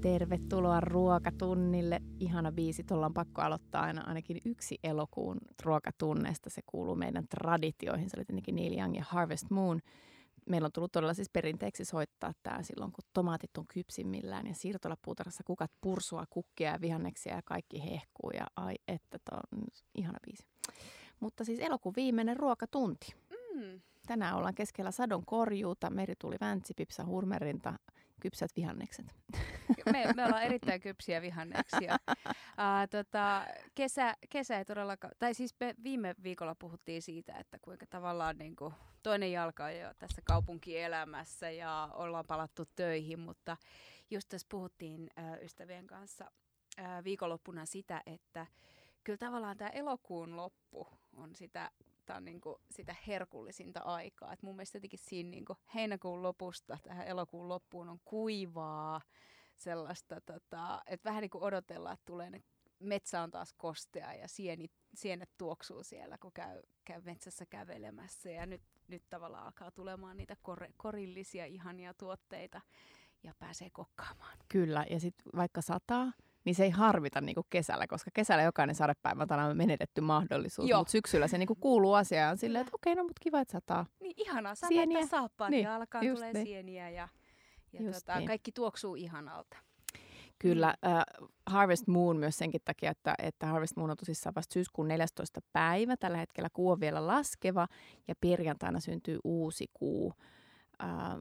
Tervetuloa ruokatunnille. Ihana biisi. Tuolla on pakko aloittaa aina ainakin yksi elokuun ruokatunneesta. Se kuuluu meidän traditioihin. Se oli tietenkin Neil Young ja Harvest Moon. Meillä on tullut todella siis perinteeksi soittaa tämä silloin, kun tomaatit on kypsimmillään ja siirtolapuutarhassa kukat pursua, kukkia ja vihanneksia ja kaikki hehkuu. Ja ai että, tämä on ihana biisi. Mutta siis elokuun viimeinen ruokatunti. Mm. Tänään ollaan keskellä sadon korjuuta, meri tuli väntsi, pipsa hurmerinta, kypsät vihannekset. Me, me ollaan erittäin kypsiä vihanneksia. Uh, tota, kesä, kesä ei todellakaan, tai siis me viime viikolla puhuttiin siitä, että kuinka tavallaan niin kuin, toinen jalka on jo tässä kaupunkielämässä ja ollaan palattu töihin, mutta just tässä puhuttiin uh, ystävien kanssa uh, viikonloppuna sitä, että kyllä tavallaan tämä elokuun loppu on sitä tämä niin kuin sitä herkullisinta aikaa. Et mun mielestä jotenkin siinä niin kuin heinäkuun lopusta tähän elokuun loppuun on kuivaa sellaista, tota, että vähän niin kuin odotellaan, että tulee ne metsä on taas kostea ja sieni, sienet tuoksuu siellä, kun käy, käy metsässä kävelemässä. Ja nyt, nyt tavallaan alkaa tulemaan niitä kor, korillisia, ihania tuotteita ja pääsee kokkaamaan. Kyllä, ja sitten vaikka sataa, niin se ei harvita niin kuin kesällä, koska kesällä jokainen sadepäivä on menetetty mahdollisuus, mutta syksyllä se niin kuin kuuluu asiaan silleen, että okei, okay, no mutta kiva, että sataa. Niin ihanaa, sieniä. saappaat niin, ja alkaa tulee niin. sieniä ja, ja tota, niin. kaikki tuoksuu ihanalta. Kyllä, uh, Harvest Moon myös senkin takia, että, että Harvest Moon on tosissaan vasta syyskuun 14. päivä. Tällä hetkellä kuu on vielä laskeva ja perjantaina syntyy uusi kuu.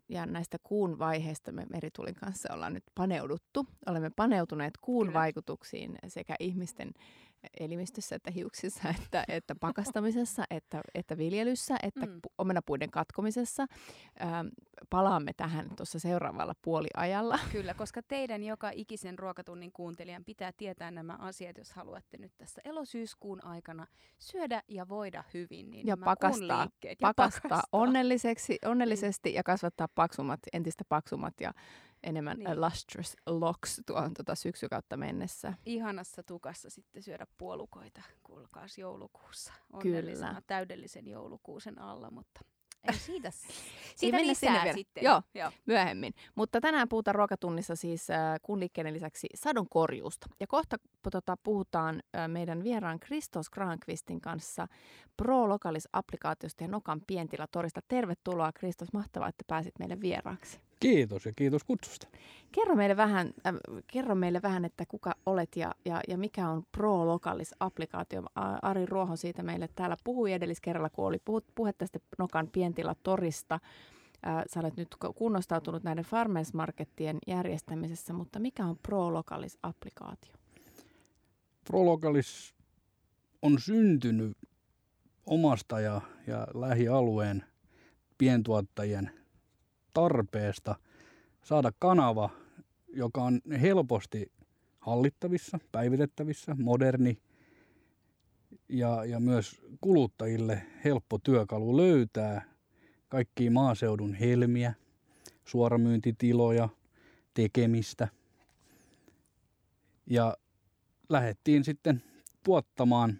Ja näistä kuun vaiheista me Meritulin kanssa ollaan nyt paneuduttu. Olemme paneutuneet kuun Kyllä. vaikutuksiin sekä ihmisten elimistössä, että hiuksissa, että, että pakastamisessa, että, että viljelyssä, että mm. omenapuiden katkomisessa. Ähm, palaamme tähän tuossa seuraavalla puoliajalla. Kyllä, koska teidän joka ikisen ruokatunnin kuuntelijan pitää tietää nämä asiat, jos haluatte nyt tässä elosyyskuun aikana syödä ja voida hyvin. Niin ja pakastaa, ja pakastaa, pakastaa onnelliseksi, onnellisesti ja kasvattaa paksummat, entistä paksummat ja enemmän niin. lustrous locks tuon tuota syksykautta mennessä. Ihanassa tukassa sitten syödä puolukoita, kuulkaas joulukuussa. Kyllä. täydellisen joulukuusen alla, mutta ei siitä, siitä lisää sinne sitten. Joo, Joo, myöhemmin. Mutta tänään puhutaan ruokatunnissa siis äh, kun liikkeiden lisäksi sadon korjuusta. Ja kohta tota, puhutaan äh, meidän vieraan Kristos Granqvistin kanssa Pro Localis-applikaatiosta ja Nokan pientilatorista. Tervetuloa Kristos, mahtavaa, että pääsit meille vieraaksi. Kiitos ja kiitos kutsusta. Kerro meille vähän, äh, kerro meille vähän että kuka olet ja, ja, ja mikä on Pro Localis-applikaatio. Ari Ruoho siitä meille täällä puhui edelliskerralla, kun oli puhut, puhe tästä Nokan pientilatorista. Äh, sä olet nyt kunnostautunut näiden Farmers Markettien järjestämisessä, mutta mikä on Pro Localis-applikaatio? Pro Localis on syntynyt omasta ja, ja lähialueen pientuottajien tarpeesta saada kanava, joka on helposti hallittavissa, päivitettävissä, moderni ja, ja myös kuluttajille helppo työkalu löytää kaikkia maaseudun helmiä, suoramyyntitiloja, tekemistä. Ja lähdettiin sitten tuottamaan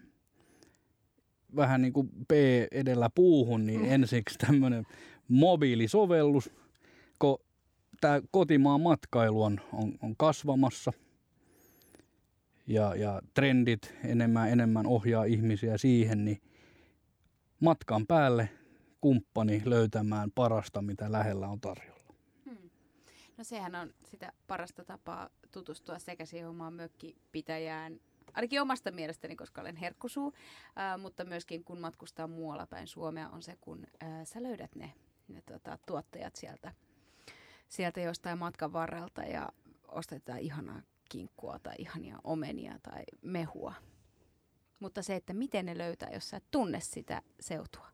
vähän niin kuin P edellä puuhun, niin mm. ensiksi tämmöinen mobiilisovellus, tämä kotimaan matkailu on, on, on kasvamassa ja, ja trendit enemmän enemmän ohjaa ihmisiä siihen, niin matkan päälle kumppani löytämään parasta, mitä lähellä on tarjolla. Hmm. No sehän on sitä parasta tapaa tutustua sekä siihen omaan mökkipitäjään, ainakin omasta mielestäni, koska olen herkkusuu, äh, mutta myöskin kun matkustaa muualla päin Suomea on se, kun äh, sä löydät ne, ne tota, tuottajat sieltä, sieltä jostain matkan varrelta ja ostetaan ihanaa kinkkua tai ihania omenia tai mehua. Mutta se, että miten ne löytää, jos sä et tunne sitä seutua.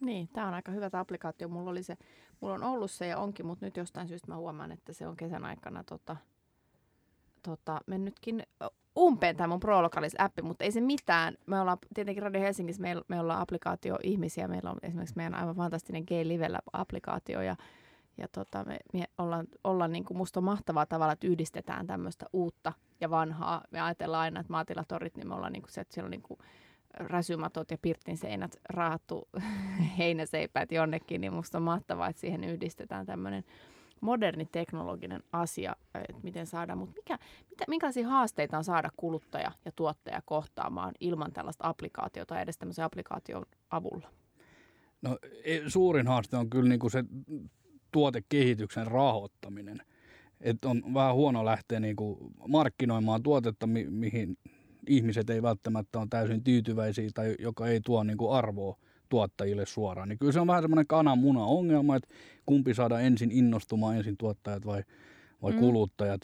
Niin, tämä on aika hyvä applikaatio. Mulla, oli se, mulla on ollut se ja onkin, mutta nyt jostain syystä mä huomaan, että se on kesän aikana tota, tota, mennytkin umpeen tämä mun ProLocalis-appi, mutta ei se mitään. Me ollaan tietenkin Radio Helsingissä, me, me ollaan applikaatio-ihmisiä. Meillä on esimerkiksi meidän aivan fantastinen G-Livellä-applikaatio ja, ja tota, me, me ollaan, ollaan niin kuin, musta on mahtavaa tavalla, että yhdistetään tämmöistä uutta ja vanhaa. Me ajatellaan aina, että maatilatorit, niin me ollaan niin kuin se, että siellä on niin kuin räsymatot ja pirtin seinät raahattu heinäseipäät jonnekin, niin musta on mahtavaa, että siihen yhdistetään tämmöinen moderni teknologinen asia, että miten saadaan, mutta mikä, mitä, minkälaisia haasteita on saada kuluttaja ja tuottaja kohtaamaan ilman tällaista applikaatiota edes tämmöisen applikaation avulla? No e, suurin haaste on kyllä niin kuin se tuotekehityksen rahoittaminen. Et on vähän huono lähteä niin kuin markkinoimaan tuotetta, mi- mihin ihmiset ei välttämättä ole täysin tyytyväisiä tai joka ei tuo niin kuin arvoa tuottajille suoraan. Niin kyllä se on vähän semmoinen kananmuna ongelma, että kumpi saada ensin innostumaan, ensin tuottajat vai, vai mm. kuluttajat.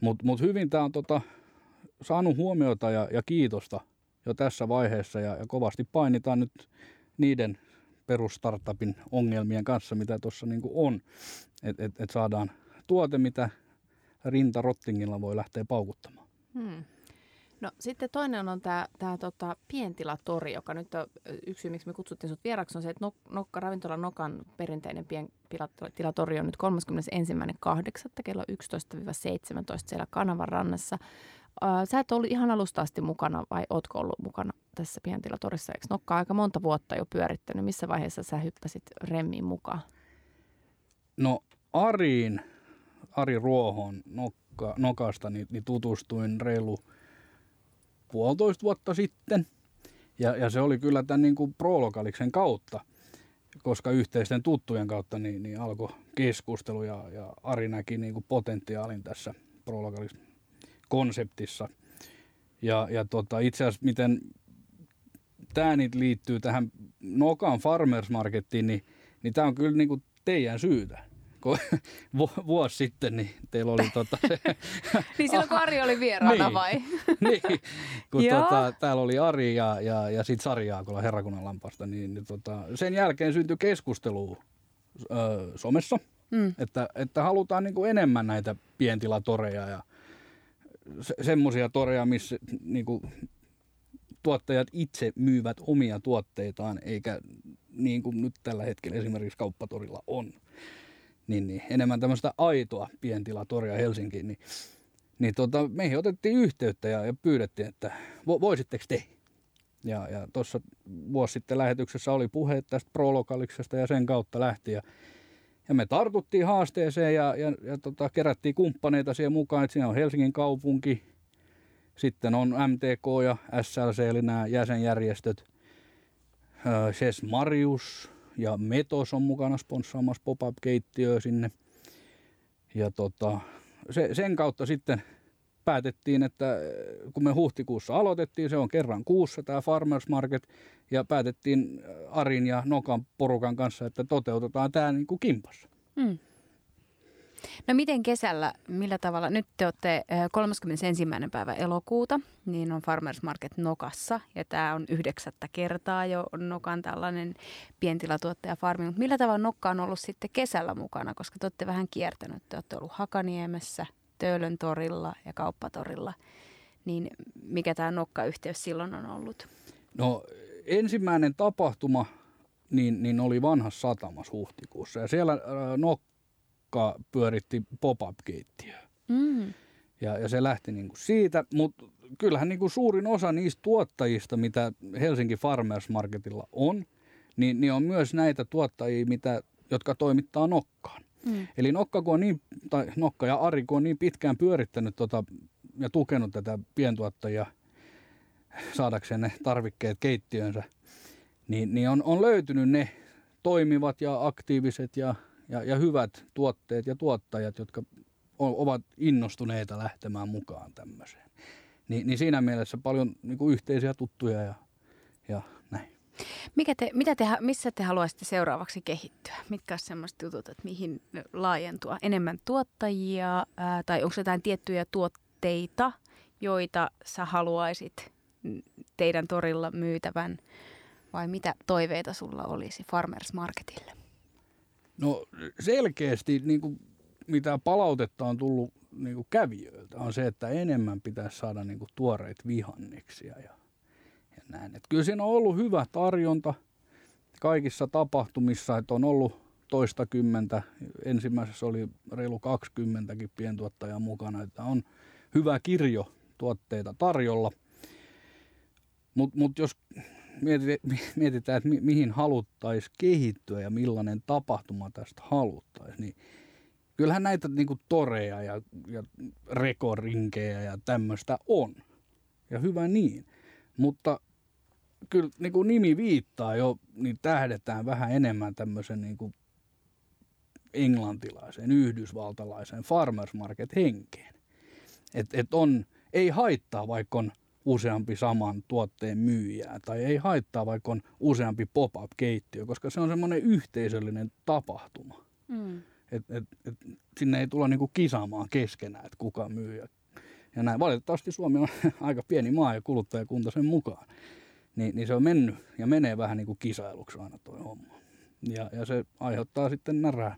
Mutta mut hyvin tämä on tota, saanut huomiota ja, ja kiitosta jo tässä vaiheessa ja, ja kovasti painitaan nyt niiden perustartupin ongelmien kanssa, mitä tuossa niinku on, että et, et saadaan tuote, mitä rinta rottingilla voi lähteä paukuttamaan. Hmm. No sitten toinen on tämä tää, tota, pientilatori, joka nyt on yksi miksi me kutsuttiin sinut vieraksi, on se, että Nokka, ravintola Nokan perinteinen pientilatori on nyt 31.8. kello 11-17 siellä Kanavan rannassa. Sä et ollut ihan alusta asti mukana vai ootko ollut mukana tässä pientilatorissa? Eikö Nokka aika monta vuotta jo pyörittänyt? Missä vaiheessa sä hyppäsit Remmiin mukaan? No Ariin, Ari Ruohon Nokka, Nokasta, niin, niin tutustuin reilu – puolitoista vuotta sitten. Ja, ja se oli kyllä tämän niin kuin kautta, koska yhteisten tuttujen kautta niin, niin alkoi keskustelu ja, ja Ari näki niin kuin potentiaalin tässä Prolokaliksen konseptissa. Ja, ja tota, itse asiassa miten tämä nyt liittyy tähän Nokan Farmers Markettiin, niin, niin tämä on kyllä niin kuin teidän syytä vuosi sitten, niin teillä oli tota se... niin silloin kun Ari oli vieraana niin, vai? niin, kun tota, täällä oli Ari ja, ja, ja sitten Sari Jaakola Herrakunnan lampasta, niin, niin tota, sen jälkeen syntyi keskustelu ö, somessa, mm. että, että halutaan niin kuin enemmän näitä pientilatoreja ja se, semmoisia toreja, missä niin kuin, tuottajat itse myyvät omia tuotteitaan, eikä niin kuin nyt tällä hetkellä esimerkiksi kauppatorilla on niin, niin enemmän tämmöistä aitoa pientilatoria Helsinkiin, niin, niin tota, meihin otettiin yhteyttä ja, ja pyydettiin, että vo, voisitteko te? Ja, ja tuossa vuosi sitten lähetyksessä oli puhe tästä prolokaliksesta ja sen kautta lähti. Ja, ja me tartuttiin haasteeseen ja, ja, ja tota, kerättiin kumppaneita siihen mukaan, että siinä on Helsingin kaupunki, sitten on MTK ja SLC, eli nämä jäsenjärjestöt, Ses Marius, ja Metos on mukana sponssaamassa pop-up-keittiöä sinne. Ja tota, se, sen kautta sitten päätettiin, että kun me huhtikuussa aloitettiin, se on kerran kuussa tämä Farmers Market, ja päätettiin Arin ja Nokan porukan kanssa, että toteutetaan tämä niin kuin kimpassa. Mm. No miten kesällä, millä tavalla, nyt te olette 31. päivä elokuuta, niin on Farmers Market Nokassa ja tämä on yhdeksättä kertaa jo Nokan tällainen pientilatuottaja farmi, mutta millä tavalla Nokka on ollut sitten kesällä mukana, koska te olette vähän kiertänyt, te olette ollut Hakaniemessä, Töölön torilla ja Kauppatorilla, niin mikä tämä Nokka-yhteys silloin on ollut? No ensimmäinen tapahtuma niin, niin oli vanhassa satamas huhtikuussa ja siellä äh, Nokka pyöritti pop-up-keittiöä. Mm. Ja, ja se lähti niin kuin siitä, mutta kyllähän niin kuin suurin osa niistä tuottajista, mitä Helsinki Farmers Marketilla on, niin, niin on myös näitä tuottajia, mitä, jotka toimittaa Nokkaan. Mm. Eli Nokka, kun on niin, tai Nokka ja Ari, kun on niin pitkään pyörittänyt tota, ja tukenut tätä pientuottajia saadakseen ne tarvikkeet keittiönsä, niin, niin on, on löytynyt ne toimivat ja aktiiviset ja ja, ja hyvät tuotteet ja tuottajat, jotka ovat innostuneita lähtemään mukaan tämmöiseen. Ni, niin siinä mielessä paljon niin kuin yhteisiä tuttuja ja, ja. Mikä te, mitä te, missä te haluaisitte seuraavaksi kehittyä? Mitkä olisivat sellaiset jutut, että mihin laajentua? Enemmän tuottajia ää, tai onko jotain tiettyjä tuotteita, joita sä haluaisit teidän torilla myytävän? Vai mitä toiveita sulla olisi Farmers Marketille? No selkeästi niin kuin, mitä palautetta on tullut niin kuin kävijöiltä on se, että enemmän pitäisi saada niin kuin, tuoreita vihanneksia ja näin. Et kyllä siinä on ollut hyvä tarjonta kaikissa tapahtumissa, että on ollut toista kymmentä, ensimmäisessä oli reilu 20 pientuottajaa mukana, että on hyvä kirjo tuotteita tarjolla. Mutta mut jos mietitään, että mi, mihin haluttaisiin kehittyä ja millainen tapahtuma tästä haluttaisiin, niin kyllähän näitä niinku toreja ja, ja rekorinkejä ja tämmöistä on. Ja hyvä niin. Mutta kyllä niin kuin nimi viittaa jo, niin tähdetään vähän enemmän tämmöisen niin kuin englantilaisen, yhdysvaltalaisen farmers market henkeen. Et, et on, ei haittaa, vaikka on useampi saman tuotteen myyjää, tai ei haittaa, vaikka on useampi pop-up-keittiö, koska se on semmoinen yhteisöllinen tapahtuma. Mm. Et, et, et, sinne ei tulla niinku kisaamaan keskenään, että kuka myy ja, ja näin. Valitettavasti Suomi on aika pieni maa ja kuluttajakunta sen mukaan. Niin, niin se on mennyt ja menee vähän niin kuin kisailuksi aina toi homma. Ja, ja se aiheuttaa sitten närää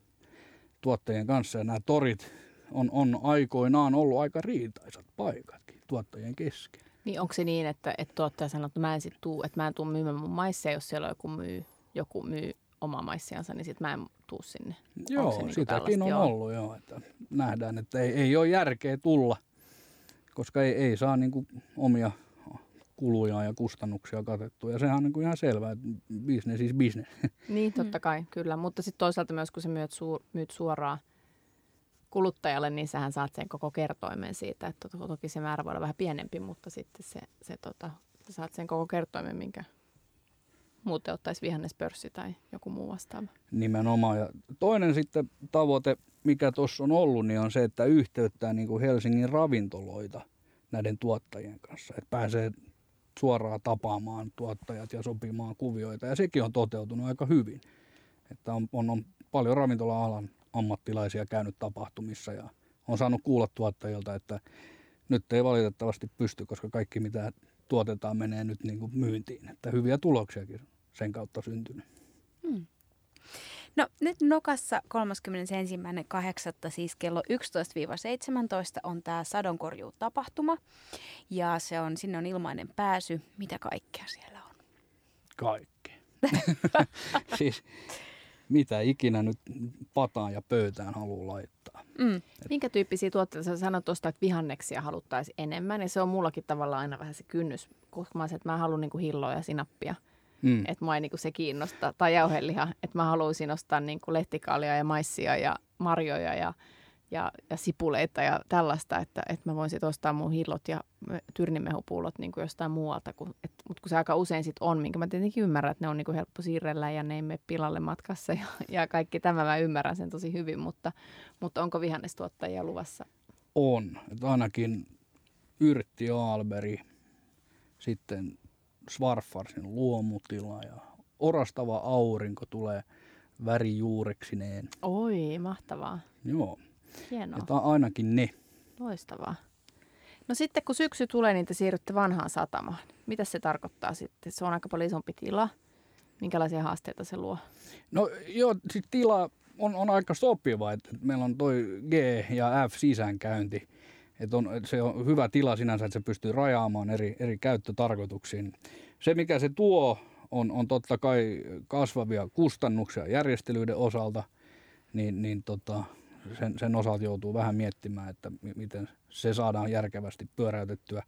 tuottajien kanssa. Ja nämä torit on, on aikoinaan ollut aika riitaisat paikatkin tuottajien kesken. Niin onko se niin, että, että tuottaja sanoo, että mä en sit tuu, että mä en tuu myymään mun maissia, jos siellä joku myy, joku myy omaa maissiansa, niin sitten mä en tuu sinne. Joo, se niin sitäkin on joo? ollut joo, että nähdään, että ei, ei ole järkeä tulla, koska ei, ei saa niin kuin omia kuluja ja kustannuksia katettu. Ja sehän on niin kuin ihan selvää, että business is business. Niin, totta kai, kyllä. Mutta sitten toisaalta myös, kun sä myyt, su- myyt suoraan kuluttajalle, niin sähän saat sen koko kertoimen siitä. Että toki se määrä voi olla vähän pienempi, mutta sitten se, se tota, sä saat sen koko kertoimen, minkä muuten ottaisi vihannespörssi tai joku muu vastaava. Nimenomaan. Ja toinen sitten tavoite, mikä tuossa on ollut, niin on se, että yhteyttää niin kuin Helsingin ravintoloita näiden tuottajien kanssa. Että pääsee suoraan tapaamaan tuottajat ja sopimaan kuvioita. Ja sekin on toteutunut aika hyvin. Että on, on, on paljon ravintola-alan ammattilaisia käynyt tapahtumissa ja on saanut kuulla tuottajilta, että nyt ei valitettavasti pysty, koska kaikki mitä tuotetaan menee nyt niin kuin myyntiin. Että hyviä tuloksiakin sen kautta syntynyt. Hmm. No nyt Nokassa 31.8. siis kello 11-17 on tämä sadonkorjuu-tapahtuma. Ja se on, sinne on ilmainen pääsy. Mitä kaikkea siellä on? Kaikkea. siis mitä ikinä nyt pataan ja pöytään haluaa laittaa. Mm. Et... Minkä tyyppisiä tuotteita sä sanoit tuosta, että vihanneksia haluttaisiin enemmän. Ja se on mullakin tavallaan aina vähän se kynnys, kun mä, että mä haluan niinku hilloa ja sinappia – Mm. Että mua ei niinku se kiinnosta. Tai jauheliha. Että mä haluaisin ostaa niinku lehtikaalia ja maissia ja marjoja ja, ja, ja sipuleita ja tällaista. Että, että mä voin sitten ostaa mun hillot ja tyrnimehupullot niinku jostain muualta. Mutta kun se aika usein sitten on, minkä mä tietenkin ymmärrän, että ne on niinku helppo siirrellä ja ne ei mene pilalle matkassa. Ja, ja kaikki tämä mä ymmärrän sen tosi hyvin. Mutta, mutta onko vihannestuottajia luvassa? On. Että ainakin Yrtti Aalberi, sitten Svarfarsin luomutila ja orastava aurinko tulee värijuureksineen. Oi, mahtavaa. Joo. Hienoa. Että ainakin ne. Loistavaa. No sitten kun syksy tulee, niin te siirrytte vanhaan satamaan. Mitä se tarkoittaa sitten? Se on aika paljon isompi tila. Minkälaisia haasteita se luo? No joo, siis tila on, on aika sopiva. Että meillä on toi G ja F sisäänkäynti että on, se on hyvä tila sinänsä, että se pystyy rajaamaan eri, eri käyttötarkoituksiin. Se, mikä se tuo, on, on totta kai kasvavia kustannuksia järjestelyiden osalta, niin, niin tota, sen, sen osalta joutuu vähän miettimään, että miten se saadaan järkevästi pyöräytettyä.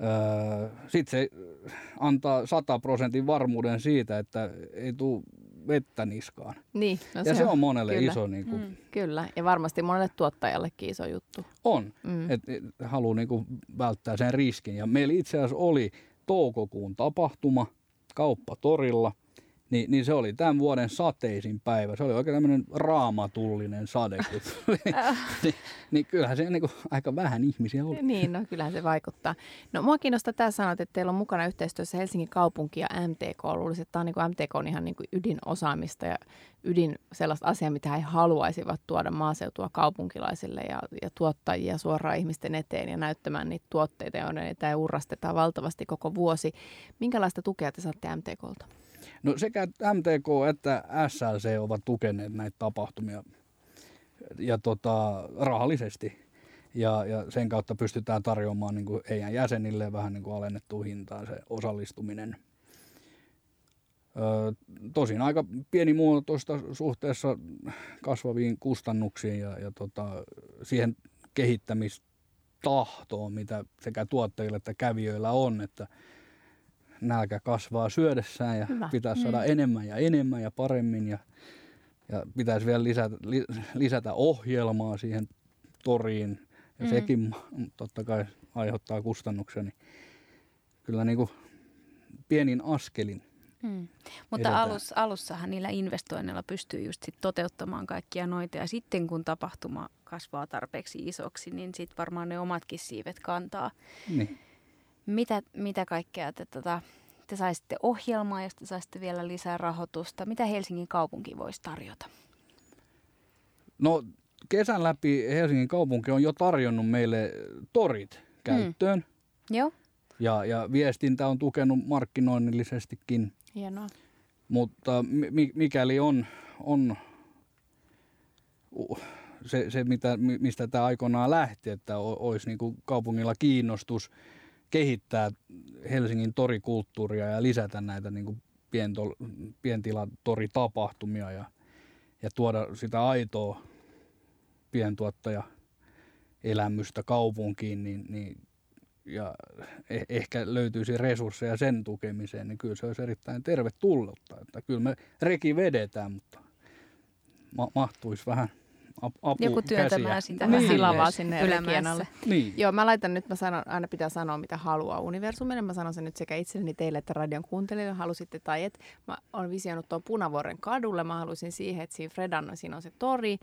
Öö, Sitten se antaa 100 prosentin varmuuden siitä, että ei tule vettä niskaan. Niin, no ja se, se on, on monelle kyllä. iso. Niin kuin, mm. Kyllä, ja varmasti monelle tuottajallekin iso juttu. On, mm. että et, haluaa niin kuin välttää sen riskin. Ja meillä itse asiassa oli toukokuun tapahtuma kauppatorilla – niin, niin se oli tämän vuoden sateisin päivä. Se oli oikein tämmöinen raamatullinen sade. niin, niin kyllähän se niin kuin, aika vähän ihmisiä oli. Niin, no kyllähän se vaikuttaa. No mua kiinnostaa tämä sanot, että teillä on mukana yhteistyössä Helsingin kaupunki ja MTK. Luulisin, että tämä on niin kuin MTK on ihan niin kuin ydinosaamista ja ydin sellaista asiaa, mitä he haluaisivat tuoda maaseutua kaupunkilaisille ja, ja tuottajia suoraan ihmisten eteen ja näyttämään niitä tuotteita, joiden niitä urrastetaan valtavasti koko vuosi. Minkälaista tukea te saatte MTKlta? No sekä MTK että SLC ovat tukeneet näitä tapahtumia ja tota, rahallisesti. Ja, ja sen kautta pystytään tarjoamaan niin kuin heidän jäsenille vähän niin kuin alennettu hintaan se osallistuminen. Ö, tosin aika pienimuotoista suhteessa kasvaviin kustannuksiin ja, ja tota, siihen kehittämistahtoon, mitä sekä tuottajilla että kävijöillä on, että nälkä kasvaa syödessään ja Hyvä. pitää saada mm. enemmän ja enemmän ja paremmin. Ja Ja pitäisi vielä lisätä, li, lisätä ohjelmaa siihen toriin. Ja Mm. sekin totta kai aiheuttaa kustannuksia. Niin kyllä niin kuin pienin askelin. Hmm. Mutta alus, alussahan niillä investoinneilla pystyy just sit toteuttamaan kaikkia noita. Ja sitten kun tapahtuma kasvaa tarpeeksi isoksi, niin sitten varmaan ne omatkin siivet kantaa. Niin. Mitä, mitä kaikkea te, tota, te saisitte ohjelmaa, jos te saisitte vielä lisää rahoitusta? Mitä Helsingin kaupunki voisi tarjota? No kesän läpi Helsingin kaupunki on jo tarjonnut meille torit käyttöön. Joo. Ja, ja viestintä on tukenut markkinoinnillisestikin. Hienoa. Mutta mi- mikäli on, on se, se mitä, mi- mistä tämä aikoinaan lähti, että olisi niin kaupungilla kiinnostus kehittää Helsingin torikulttuuria ja lisätä näitä niin kuin pientol, pientilatoritapahtumia ja, ja tuoda sitä aitoa pientuottaja elämystä kaupunkiin, niin, niin ja eh- ehkä löytyisi resursseja sen tukemiseen, niin kyllä se olisi erittäin tervetullutta. Että kyllä me reki vedetään, mutta ma- mahtuisi vähän apu Joku työntämään sitä Niin. Silavaa sinne ylämäessä. Niin. Joo, mä laitan nyt, mä sanon, aina pitää sanoa, mitä haluaa universumille. Mä sanon sen nyt sekä itselleni teille että radion kuuntelijoille, halusitte tai et. Mä oon visioinut tuon Punavuoren kadulle. Mä halusin siihen, että siinä Fredan, siinä on se tori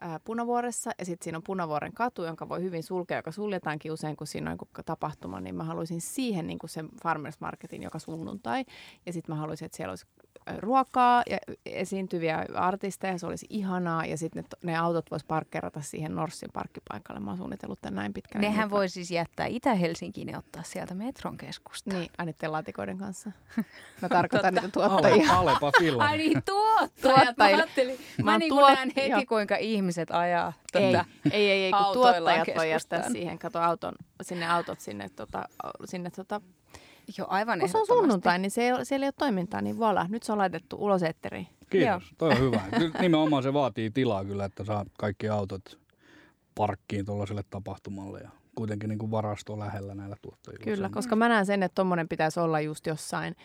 ää, Punavuoressa ja sitten siinä on Punavuoren katu, jonka voi hyvin sulkea, joka suljetaankin usein, kun siinä on joku tapahtuma, niin mä haluaisin siihen niin kuin sen Farmers Marketin joka sunnuntai. Ja sitten mä haluaisin, että siellä olisi ruokaa ja esiintyviä artisteja, se olisi ihanaa. Ja sitten ne, ne autot vois parkkeerata siihen Norssin parkkipaikalle. Mä oon suunnitellut tämän näin pitkään. Nehän voi siis jättää Itä-Helsinkiin ja ottaa sieltä metron keskusta. Niin, aina niiden laatikoiden kanssa. Mä tarkoitan niitä Ale, tuottajia. Alepa Filla. Ai niin, tuottajat. Mä, ajattelin, Mä mä niin tuot- näen heti, joo. kuinka ihmiset ajaa. Ei, ei, ei, ei, kun tuottajat voi jättää siihen, kato auton, sinne autot sinne, tota, sinne tota, jo aivan kun se on sunnuntai, niin se ei, ole- siellä ei ole toimintaa, niin voilà, nyt se on laitettu ulos etteriin. Kiitos, toi on hyvä. Kyllä nimenomaan se vaatii tilaa kyllä, että saa kaikki autot parkkiin tuollaiselle tapahtumalle ja kuitenkin niin kuin varasto lähellä näillä tuottajilla. Kyllä, koska mä näen sen, että tommonen pitäisi olla just jossain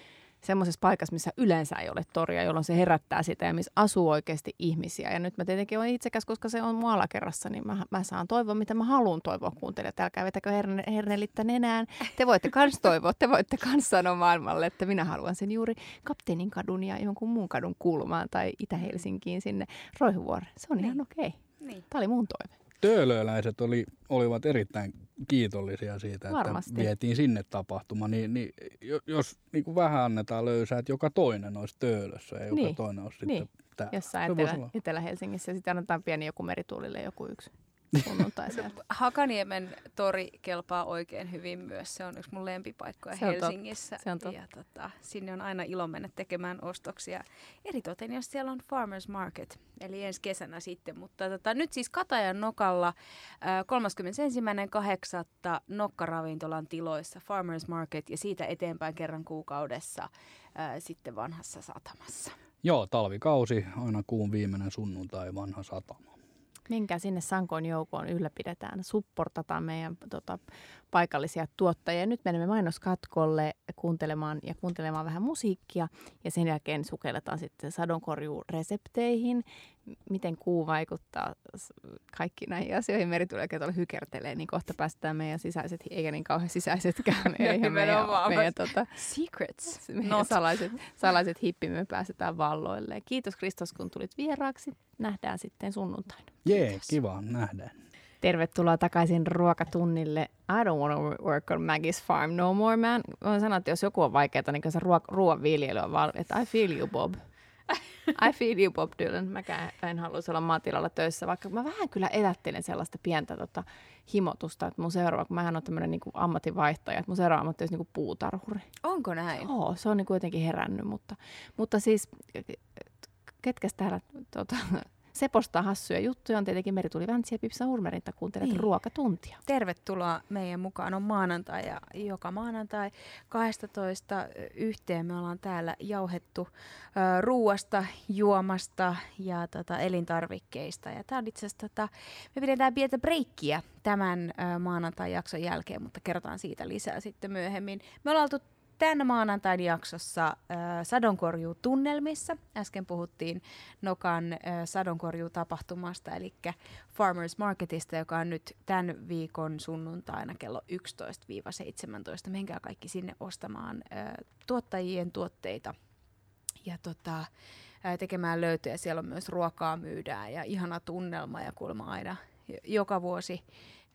semmoisessa paikassa, missä yleensä ei ole toria, jolloin se herättää sitä ja missä asuu oikeasti ihmisiä. Ja nyt mä tietenkin olen itsekäs, koska se on mua alakerrassa, niin mä, mä saan toivoa, mitä mä haluan toivoa kuuntelijat. Älkää vetäkö herne, hernelittä nenään. Te voitte kans toivoa, te voitte kans sanoa maailmalle, että minä haluan sen juuri Kapteenin kadun ja jonkun muun kadun kulmaan tai Itä-Helsinkiin sinne Roihuvuoreen. Se on ihan okei. Niin. Tämä oli mun toive. Töölöläiset oli, olivat erittäin kiitollisia siitä, Varmasti. että vietiin sinne tapahtuma. Niin, niin jo- jos niin kuin vähän annetaan löysää, että joka toinen olisi töölössä ja joka Niin, toinen olisi niin. sitten täällä. Jossain Etelä. Etelä-Helsingissä sitten annetaan pieni joku merituulille joku yksi Hakaniemen tori kelpaa oikein hyvin myös. Se on yksi mun lempipaikkoja Se on totta. Helsingissä. Se on totta. Ja tota, sinne on aina ilo mennä tekemään ostoksia. Eritoten, jos siellä on Farmers Market, eli ensi kesänä sitten. Mutta tota, nyt siis Katajan Nokalla äh, 31.8. Nokkaravintolan tiloissa Farmers Market ja siitä eteenpäin kerran kuukaudessa äh, sitten vanhassa satamassa. Joo, talvikausi, aina kuun viimeinen sunnuntai, vanha satama. Minkä sinne Sankoon joukkoon ylläpidetään, supportataan meidän tota, paikallisia tuottajia. Nyt menemme mainoskatkolle kuuntelemaan ja kuuntelemaan vähän musiikkia ja sen jälkeen sukelletaan sitten sadonkorjuuresepteihin, miten kuu vaikuttaa kaikki näihin asioihin. Meri tulee tuolla hykertelee, niin kohta päästään meidän sisäiset, eikä niin kauhean sisäisetkään, eihän meidän, meidän tota, Secrets. meidän salaiset, salaiset hippimme päästetään valloille. Kiitos Kristos, kun tulit vieraaksi. Nähdään sitten sunnuntaina. Jee, Kiitos. kiva, nähdään. Tervetuloa takaisin ruokatunnille. I don't want to work on Maggie's farm no more, man. Voin sanoa, että jos joku on vaikeaa, niin se ruo- ruoan viljely on val- että I feel you, Bob. I feel you, Bob Dylan. Mäkään en haluaisi olla maatilalla töissä, vaikka mä vähän kyllä elättelen sellaista pientä tota, himotusta, että mun seuraava, kun mähän on tämmöinen niin ammatinvaihtaja, että mun seuraava ammatti olisi niin puutarhuri. Onko näin? Joo, se on niin kuitenkin herännyt, mutta, mutta siis ketkä täällä tota, sepostaa hassuja juttuja on tietenkin Merituli Väntsi ja Pipsa Hurmerin, että kuuntelet Niin. ruokatuntia. Tervetuloa meidän mukaan on maanantai ja joka maanantai 12 yhteen me ollaan täällä jauhettu ruuasta, juomasta ja tota, elintarvikkeista. Ja tää on itse asiassa, tota, me pidetään pientä breikkiä tämän ö, maanantai-jakson jälkeen, mutta kerrotaan siitä lisää sitten myöhemmin. Me ollaan oltu tämän maanantain jaksossa äh, sadonkorjuutunnelmissa. Äsken puhuttiin Nokan äh, sadonkorjuutapahtumasta, eli Farmers Marketista, joka on nyt tämän viikon sunnuntaina kello 11-17. Menkää kaikki sinne ostamaan äh, tuottajien tuotteita. Ja tota, tekemään löytöjä. Siellä on myös ruokaa myydään ja ihana tunnelma ja kuulemma aina joka vuosi.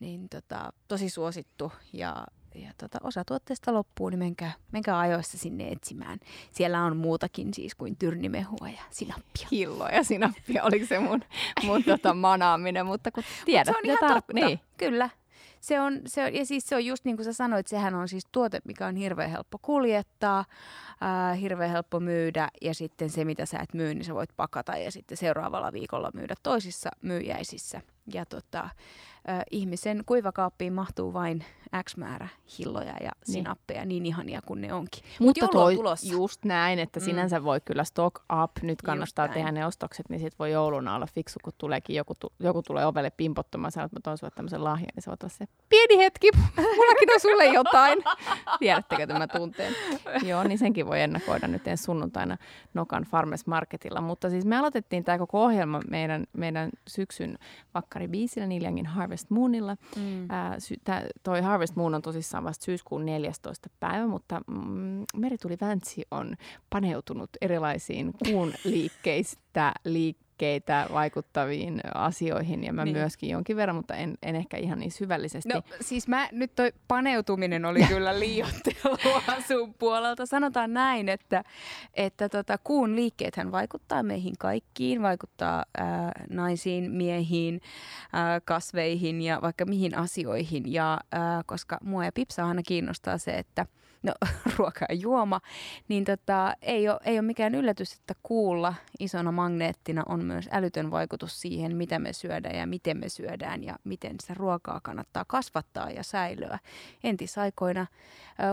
Niin tota, tosi suosittu ja ja tota, osa tuotteesta loppuu, niin menkää, menkää ajoissa sinne etsimään. Siellä on muutakin siis kuin tyrnimehua ja sinappia. Hillo ja sinappia, oliko se mun, mun tota manaaminen, mutta kun tiedät, Mut se on ihan tar- totta. Niin. Kyllä, se on, se on, ja siis se on just niin kuin sä sanoit, sehän on siis tuote, mikä on hirveän helppo kuljettaa, ää, hirveän helppo myydä ja sitten se, mitä sä et myy, niin sä voit pakata ja sitten seuraavalla viikolla myydä toisissa myyjäisissä. Ja tota, ää, ihmisen kuivakaappiin mahtuu vain X määrä hilloja ja niin. sinappeja, niin, niin ihania kuin ne onkin. Mutta Mut toi, just näin, että mm. sinänsä voi kyllä stock up, nyt kannattaa tehdä ne ostokset, niin sit voi jouluna olla fiksu, kun tuleekin joku, joku tulee ovelle pimpottamaan, sanoo, että mä toin sulle tämmöisen lahjan, niin se voi olla se pieni hetki, mullakin on sulle jotain. Tiedättekö tämän tunteen? Joo, niin senkin voi ennakoida nyt ensi sunnuntaina Nokan Farmers Marketilla. Mutta siis me aloitettiin tämä koko ohjelma meidän, meidän syksyn Vakkari Biisillä, Niljangin Harvest Moonilla. Mm. Äh, sy- tää, toi Harvest Moon on tosissaan vasta syyskuun 14. päivä, mutta mm, Merituli Väntsi on paneutunut erilaisiin kuun liikkeistä liikkeistä liikkeitä vaikuttaviin asioihin ja mä niin. myöskin jonkin verran, mutta en, en ehkä ihan niin syvällisesti. No siis mä, nyt toi paneutuminen oli kyllä liiottelua sun puolelta. Sanotaan näin, että, että tota, kuun liikkeethän vaikuttaa meihin kaikkiin, vaikuttaa ää, naisiin, miehiin, ää, kasveihin ja vaikka mihin asioihin. Ja ää, koska mua ja Pipsa aina kiinnostaa se, että – no, ruoka ja juoma, niin tota, ei, ole, ei ole mikään yllätys, että kuulla isona magneettina on myös älytön vaikutus siihen, mitä me syödään ja miten me syödään ja miten sitä ruokaa kannattaa kasvattaa ja säilöä. Entisaikoina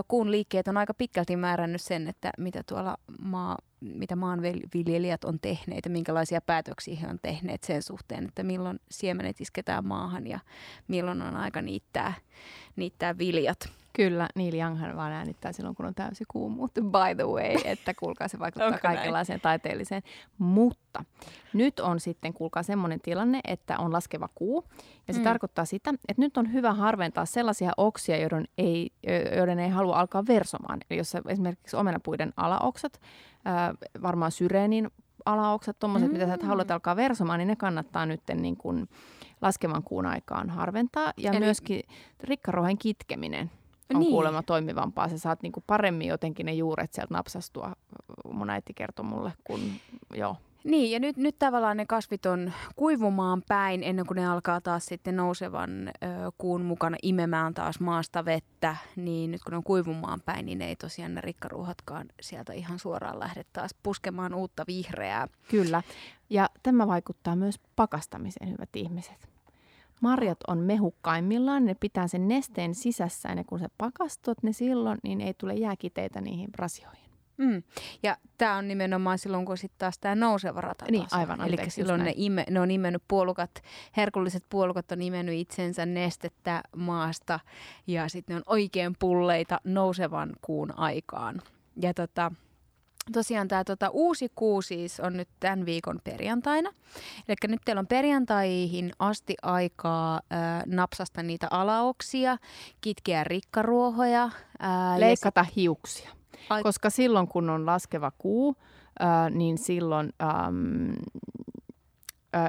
kuun liikkeet on aika pitkälti määrännyt sen, että mitä tuolla maa, mitä maanviljelijät on tehneet ja minkälaisia päätöksiä he on tehneet sen suhteen, että milloin siemenet isketään maahan ja milloin on aika niittää, niittää viljat. Kyllä, Neil Younghan vaan äänittää silloin, kun on täysi kuumuutta. By the way, että kuulkaa se vaikuttaa kaikenlaiseen näin? taiteelliseen. Mutta nyt on sitten, kuulkaa semmoinen tilanne, että on laskeva kuu. Ja se mm. tarkoittaa sitä, että nyt on hyvä harventaa sellaisia oksia, joiden ei, joiden ei halua alkaa versomaan. Eli jos esimerkiksi omenapuiden alaoksat, varmaan syreenin alaoksat, tuommoiset, mm. mitä sä et haluat alkaa versomaan, niin ne kannattaa nyt niin kuin laskevan kuun aikaan harventaa. Ja Eli... myöskin rikkarohen kitkeminen on niin. kuulemma toimivampaa. Sä saat niinku paremmin jotenkin ne juuret sieltä napsastua. Mun äiti kertoi mulle, kun joo. Niin, ja nyt, nyt tavallaan ne kasvit on kuivumaan päin ennen kuin ne alkaa taas sitten nousevan ö, kuun mukana imemään taas maasta vettä. Niin nyt kun ne on kuivumaan päin, niin ne ei tosiaan ne rikkaruuhatkaan sieltä ihan suoraan lähde taas puskemaan uutta vihreää. Kyllä, ja tämä vaikuttaa myös pakastamiseen, hyvät ihmiset. Marjat on mehukkaimmillaan, ne pitää sen nesteen sisässä ja kun sä pakastot ne silloin, niin ei tule jääkiteitä niihin rasioihin. Mm. Ja tämä on nimenomaan silloin, kun sitten taas tämä nouseva rata. Niin, aivan. Eli silloin ne, ime, ne on imennyt puolukat, herkulliset puolukat on imennyt itsensä nestettä maasta ja sitten ne on oikein pulleita nousevan kuun aikaan. Ja tota, Tosiaan tämä tota, uusi kuu siis on nyt tämän viikon perjantaina. Eli nyt teillä on perjantaihin asti aikaa ää, napsasta niitä alaoksia, kitkeä rikkaruohoja. Ää, Leikata sit... hiuksia. Ai... Koska silloin kun on laskeva kuu, ää, niin silloin... Äm,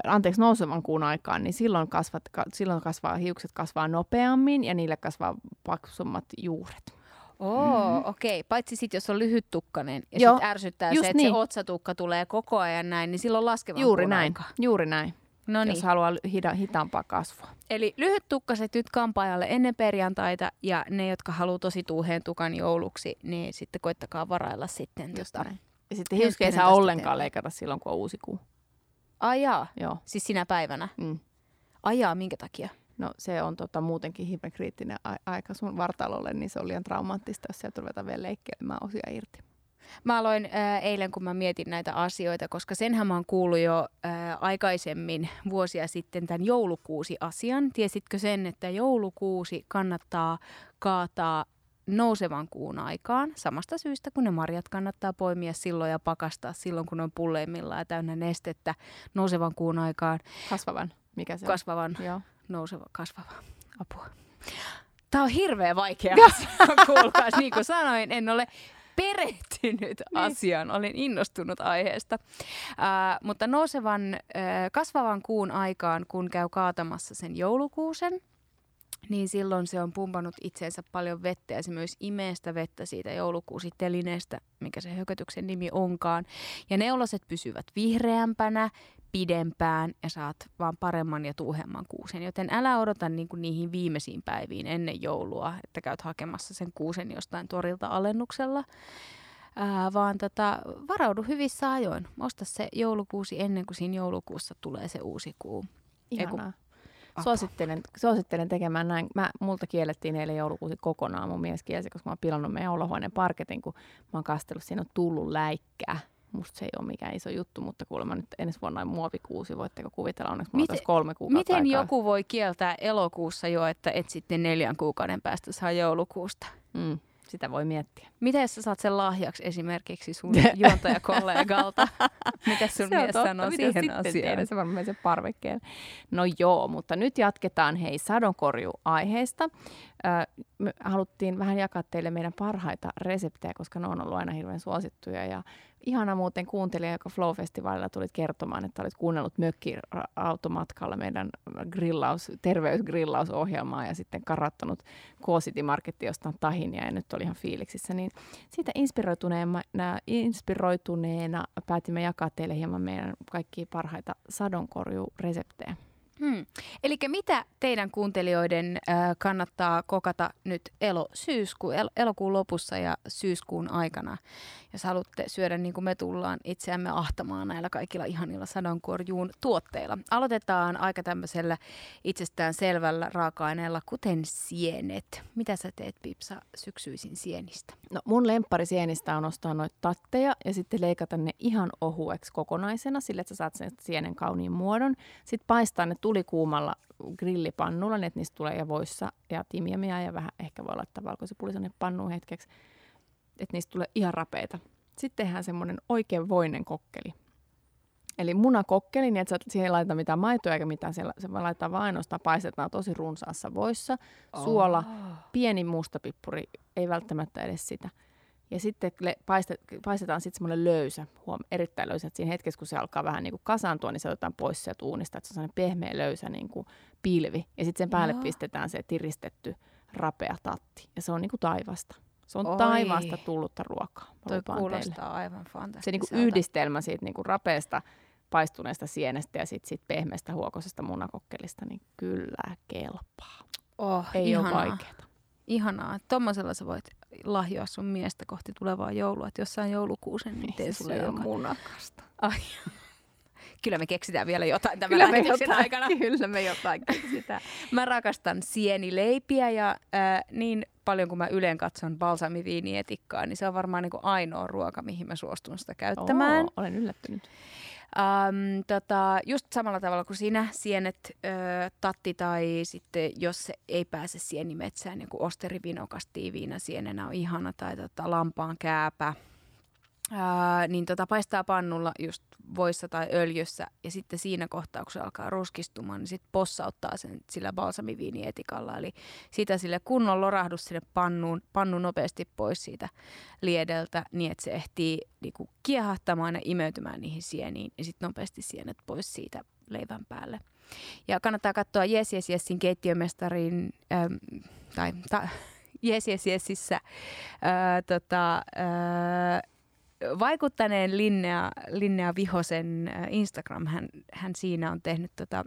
anteeksi, nousevan kuun aikaan, niin silloin, kasvat, silloin kasvaa, hiukset kasvaa nopeammin ja niille kasvaa paksummat juuret. Oo, mm. okei. Okay. Paitsi sitten, jos on lyhyttukkainen ja sitten ärsyttää se, että niin. se otsatukka tulee koko ajan näin, niin silloin laskevan Juuri näin, aika. juuri näin. No niin. Jos haluaa hita- hitaampaa kasvua. Eli lyhyttukkaset nyt kampaajalle ennen perjantaita ja ne, jotka haluaa tosi tuuheen tukan jouluksi, niin sitten koittakaa varailla sitten. Tota, ja sitten hiuski ei saa ollenkaan leikata silloin, kun on uusi kuu. Ai jaa. Joo. Siis sinä päivänä? Mm. Ai jaa, minkä takia? No se on tota, muutenkin hiperkriittinen a- aika sun vartalolle, niin se on liian traumaattista, jos sieltä ruvetaan vielä leikkelemään osia irti. Mä aloin ää, eilen, kun mä mietin näitä asioita, koska senhän mä oon kuullut jo ää, aikaisemmin vuosia sitten tämän joulukuusi-asian. Tiesitkö sen, että joulukuusi kannattaa kaataa nousevan kuun aikaan, samasta syystä kun ne marjat kannattaa poimia silloin ja pakastaa silloin, kun on pulleimmillaan ja täynnä nestettä nousevan kuun aikaan. Kasvavan. Mikä se Kasvavan, on? Joo. nouseva, kasvava. Apua. Tämä on hirveän vaikea asia, kuulkaas. Niin kuin sanoin, en ole perehtynyt niin. asiaan, olen innostunut aiheesta. Äh, mutta nousevan, äh, kasvavan kuun aikaan, kun käy kaatamassa sen joulukuusen, niin silloin se on pumpannut itseensä paljon vettä ja se myös imee sitä vettä siitä joulukuusitelineestä, mikä se hökötyksen nimi onkaan. Ja neulaset pysyvät vihreämpänä, pidempään ja saat vaan paremman ja tuuhemman kuusen. Joten älä odota niin kuin niihin viimeisiin päiviin ennen joulua, että käyt hakemassa sen kuusen jostain torilta alennuksella. Ää, vaan tota, varaudu hyvissä ajoin. Osta se joulukuusi ennen kuin siinä joulukuussa tulee se uusi kuu. Ihanaa. Suosittelen, suosittelen tekemään näin. Mä, multa kiellettiin eilen joulukuusi kokonaan. Mun mies kielsi, koska mä oon pilannut meidän olohuoneen parketin, kun mä oon kastellut, siinä on tullut läikkää. Musta se ei ole mikään iso juttu, mutta kuulemma nyt ensi vuonna on muovikuusi. Voitteko kuvitella, onneksi mulla miten, kolme kuukautta Miten aikaa. joku voi kieltää elokuussa jo, että et sitten neljän kuukauden päästä saa joulukuusta? Mm. Sitä voi miettiä. Miten sä saat sen lahjaksi esimerkiksi sun juontajakollegalta? Mitä sun se mies sanoo Mitä siihen asiaan? Se varmaan sen parvekkeen. No joo, mutta nyt jatketaan hei sadonkorju-aiheesta. Me haluttiin vähän jakaa teille meidän parhaita reseptejä, koska ne on ollut aina hirveän suosittuja. Ja ihana muuten kuuntelija, joka Flow-festivaalilla tulit kertomaan, että olit kuunnellut mökkiautomatkalla meidän grillaus, terveysgrillausohjelmaa ja sitten karattanut K-City Marketti jostain tahinia ja nyt oli ihan fiiliksissä. Niin siitä inspiroituneena, inspiroituneena päätimme jakaa teille hieman meidän kaikkia parhaita sadonkorjureseptejä. Hmm. Eli mitä teidän kuuntelijoiden äh, kannattaa kokata nyt elo, syysku, el, elokuun lopussa ja syyskuun aikana, jos haluatte syödä niin kuin me tullaan itseämme ahtamaan näillä kaikilla ihanilla sadonkorjuun tuotteilla. Aloitetaan aika tämmöisellä itsestään selvällä raaka-aineella, kuten sienet. Mitä sä teet, Pipsa, syksyisin sienistä? No mun lemppari sienistä on ostaa noita tatteja ja sitten leikata ne ihan ohueksi kokonaisena, sillä että sä saat sen sienen kauniin muodon. Sitten paistaa ne tulikuumalla grillipannulla, niin että niistä tulee ja voissa ja timiamia ja vähän ehkä voi laittaa valkoisipulisen pannuun hetkeksi, että niistä tulee ihan rapeita. Sitten tehdään semmoinen oikein voinen kokkeli. Eli munakokkeli, niin että siihen ei laita mitään maitoa eikä mitään, siellä, se vaan laittaa vain ainoastaan, paistetaan tosi runsaassa voissa, suola, Oh. pieni mustapippuri, ei välttämättä edes sitä. Ja sitten le- paiste, paistetaan sitten semmoinen löysä, huom, erittäin löysä, että siinä hetkessä, kun se alkaa vähän niin kuin kasaantua, niin se otetaan pois sieltä uunista, että se on sellainen pehmeä löysä niin kuin pilvi. Ja sitten sen päälle Joo. pistetään se tiristetty rapea tatti. Ja se on niin kuin taivasta. Se on Oi. taivaasta tullutta ruokaa. Toi kuulostaa teille. aivan fantastiselta. Se niin kuin yhdistelmä siitä niin kuin rapeasta paistuneesta sienestä ja sitten sit pehmeästä huokosesta munakokkelista, niin kyllä kelpaa. Oh, Ei ihanaa. ole vaikeaa. Ihanaa. Tuommoisella sä voit lahjoa sun miestä kohti tulevaa joulua. Että jossain joulukuusen, niin tee sulle joka... munakasta. Ai. Kyllä me keksitään vielä jotain tämän Kyllä me, jotain, aikana. kyllä me jotain keksitään. Mä rakastan sienileipiä ja äh, niin paljon kuin mä yleen katson balsamiviinietikkaa, niin se on varmaan niin kuin ainoa ruoka, mihin mä suostun sitä käyttämään. Oo, olen yllättynyt. Um, tota, just samalla tavalla kuin sinä, sienet, ö, tatti tai sitten jos ei pääse sienimetsään, niin kuin osterivinokas tiiviinä sienenä on ihana tai tota, lampaan kääpä. Ää, niin tota, paistaa pannulla just voissa tai öljyssä ja sitten siinä kohtaa, kun se alkaa ruskistumaan, niin sitten possauttaa sen sillä balsamiviinietikalla. Eli sitä sille kunnon lorahdus sinne pannuun, pannu nopeasti pois siitä liedeltä niin, että se ehtii niinku kiehahtamaan ja imeytymään niihin sieniin ja sitten nopeasti sienet pois siitä leivän päälle. Ja kannattaa katsoa Yes Yes Yesin keittiömestarin, äm, tai ta, Yes Yes Yesissä ää, tota, ää, vaikuttaneen Linnea, Linnea Vihosen ää, Instagram, hän, hän siinä on tehnyt tota,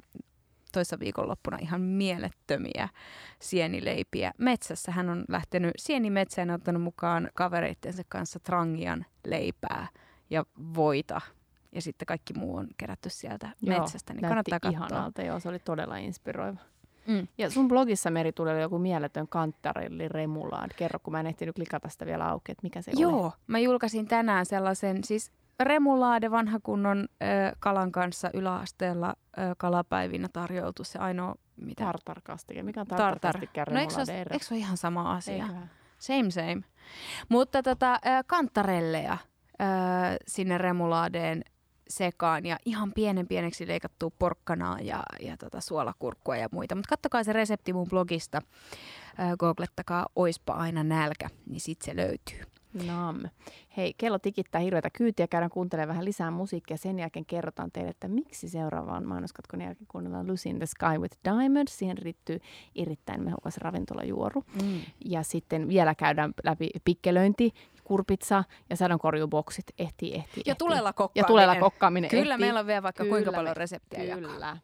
toissa viikonloppuna ihan mielettömiä sienileipiä metsässä. Hän on lähtenyt sienimetsään ja ottanut mukaan kavereittensa kanssa trangian leipää ja voita. Ja sitten kaikki muu on kerätty sieltä Joo, metsästä, niin kannattaa katsoa. ihanalta, joo, se oli todella inspiroiva. Mm. Ja sun blogissa Meri tuli joku mieletön kantarelli remulaad. Kerro, kun mä en ehtinyt klikata sitä vielä auki, että mikä se oli. Joo, mä julkaisin tänään sellaisen, siis remulaade vanha kunnon ö, kalan kanssa yläasteella ö, kalapäivinä tarjoutu se ainoa, mitä... Tartarkastike. Mikä on Tartar. tartarkastike ja No eikö se, ole, eikö se ole ihan sama asia? Eiköhän. Same same. Mutta tota, kantarelleja sinne remulaadeen sekaan ja ihan pienen pieneksi leikattua porkkanaa ja, ja tota suolakurkkua ja muita. Mutta kattokaa se resepti mun blogista. Ö, googlettakaa Oispa aina nälkä, niin sit se löytyy. Nam. Hei, kello tikittää hirveätä kyytiä. Käydään kuuntelemaan vähän lisää musiikkia. Sen jälkeen kerrotaan teille, että miksi seuraavaan mainoskatkon jälkeen kuunnellaan Lucy in the Sky with Diamonds. Siihen riittyy erittäin mehukas ravintolajuoru. Mm. Ja sitten vielä käydään läpi pikkelöinti, kurpitsa ja sadonkorjuboksit. Ehtii, ehtii, Ja tulella Ja kokkaaminen. tulella kokkaaminen. Kyllä, ehtii. meillä on vielä vaikka kuinka Kyllä paljon me- reseptiä jakaa.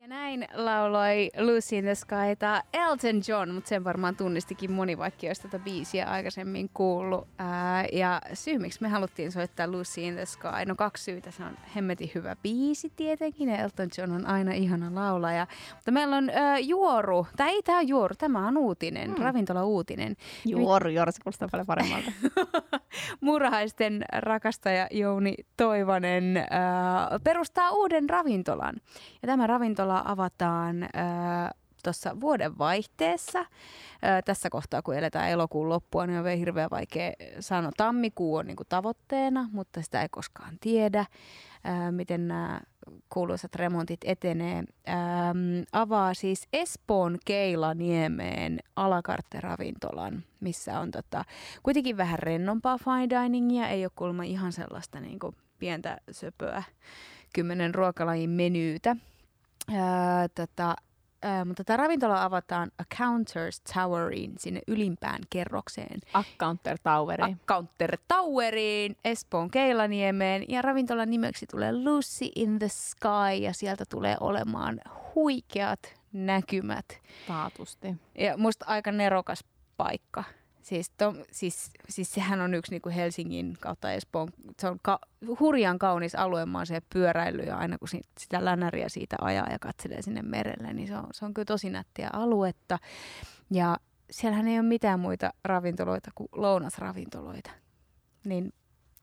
Ja näin lauloi Lucy in the Skyta Elton John, mutta sen varmaan tunnistikin moni, vaikka olisi tätä biisiä aikaisemmin kuullut. Ää, ja syy, miksi me haluttiin soittaa Lucy in the Sky, no kaksi syytä. Se on hemmetin hyvä biisi tietenkin, ja Elton John on aina ihana laulaja. Mutta meillä on ää, juoru, tai ei tämä juoru, tämä on uutinen, Mm. mm. ravintola-uutinen. Juoru, juoru, se kuulostaa paljon paremmalta. Muurahaisten rakastaja Jouni Toivonen äh, perustaa uuden ravintolan. Ja tämä ravintola avataan äh, tuossa vuoden vaihteessa. Tässä kohtaa, kun eletään elokuun loppua, niin on vielä hirveän vaikea sanoa. Tammikuu on niinku tavoitteena, mutta sitä ei koskaan tiedä, miten nämä kuuluisat remontit etenee. Ähm, avaa siis Espoon Keilaniemeen alakarte-ravintolan, missä on tota, kuitenkin vähän rennompaa fine diningia, ei ole kuulemma ihan sellaista niin kuin pientä söpöä kymmenen ruokalajin menyytä. Tota, ää, mutta tämä ravintola avataan Accounters Toweriin sinne ylimpään kerrokseen. Accounter Toweri. Counter Toweriin, Espoon Keilaniemeen ja ravintolan nimeksi tulee Lucy in the Sky ja sieltä tulee olemaan huikeat näkymät. Taatusti. Ja musta aika nerokas paikka. Siis, to, siis, siis sehän on yksi niinku Helsingin kautta Espoon, se on ka, hurjan kaunis alue, siellä pyöräillyt ja aina kun siitä, sitä länäriä siitä ajaa ja katselee sinne merelle, niin se on, se on kyllä tosi nättiä aluetta. Ja siellähän ei ole mitään muita ravintoloita kuin lounasravintoloita. Niin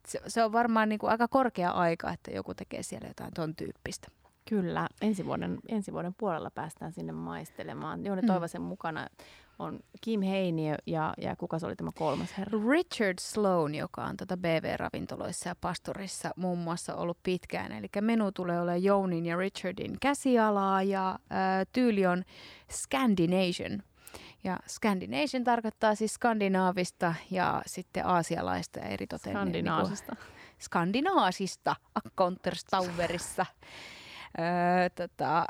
se, se on varmaan niinku aika korkea aika, että joku tekee siellä jotain ton tyyppistä. Kyllä, ensi vuoden, ensi vuoden puolella päästään sinne maistelemaan. Jouni Mm. Toivosen mukana on Kim Heiniö ja, ja kuka se oli tämä kolmas herra? Richard Sloan, joka on tuota BV-ravintoloissa ja pastorissa muun muassa ollut pitkään. Eli menu tulee olemaan Jounin ja Richardin käsialaa ja ää, tyyli on Scandination. Ja Scandination tarkoittaa siis skandinaavista ja sitten aasialaista ja eritoten Skandinaasista. Niin kuin, skandinaasista Accounterstauverissa. Öö, tota,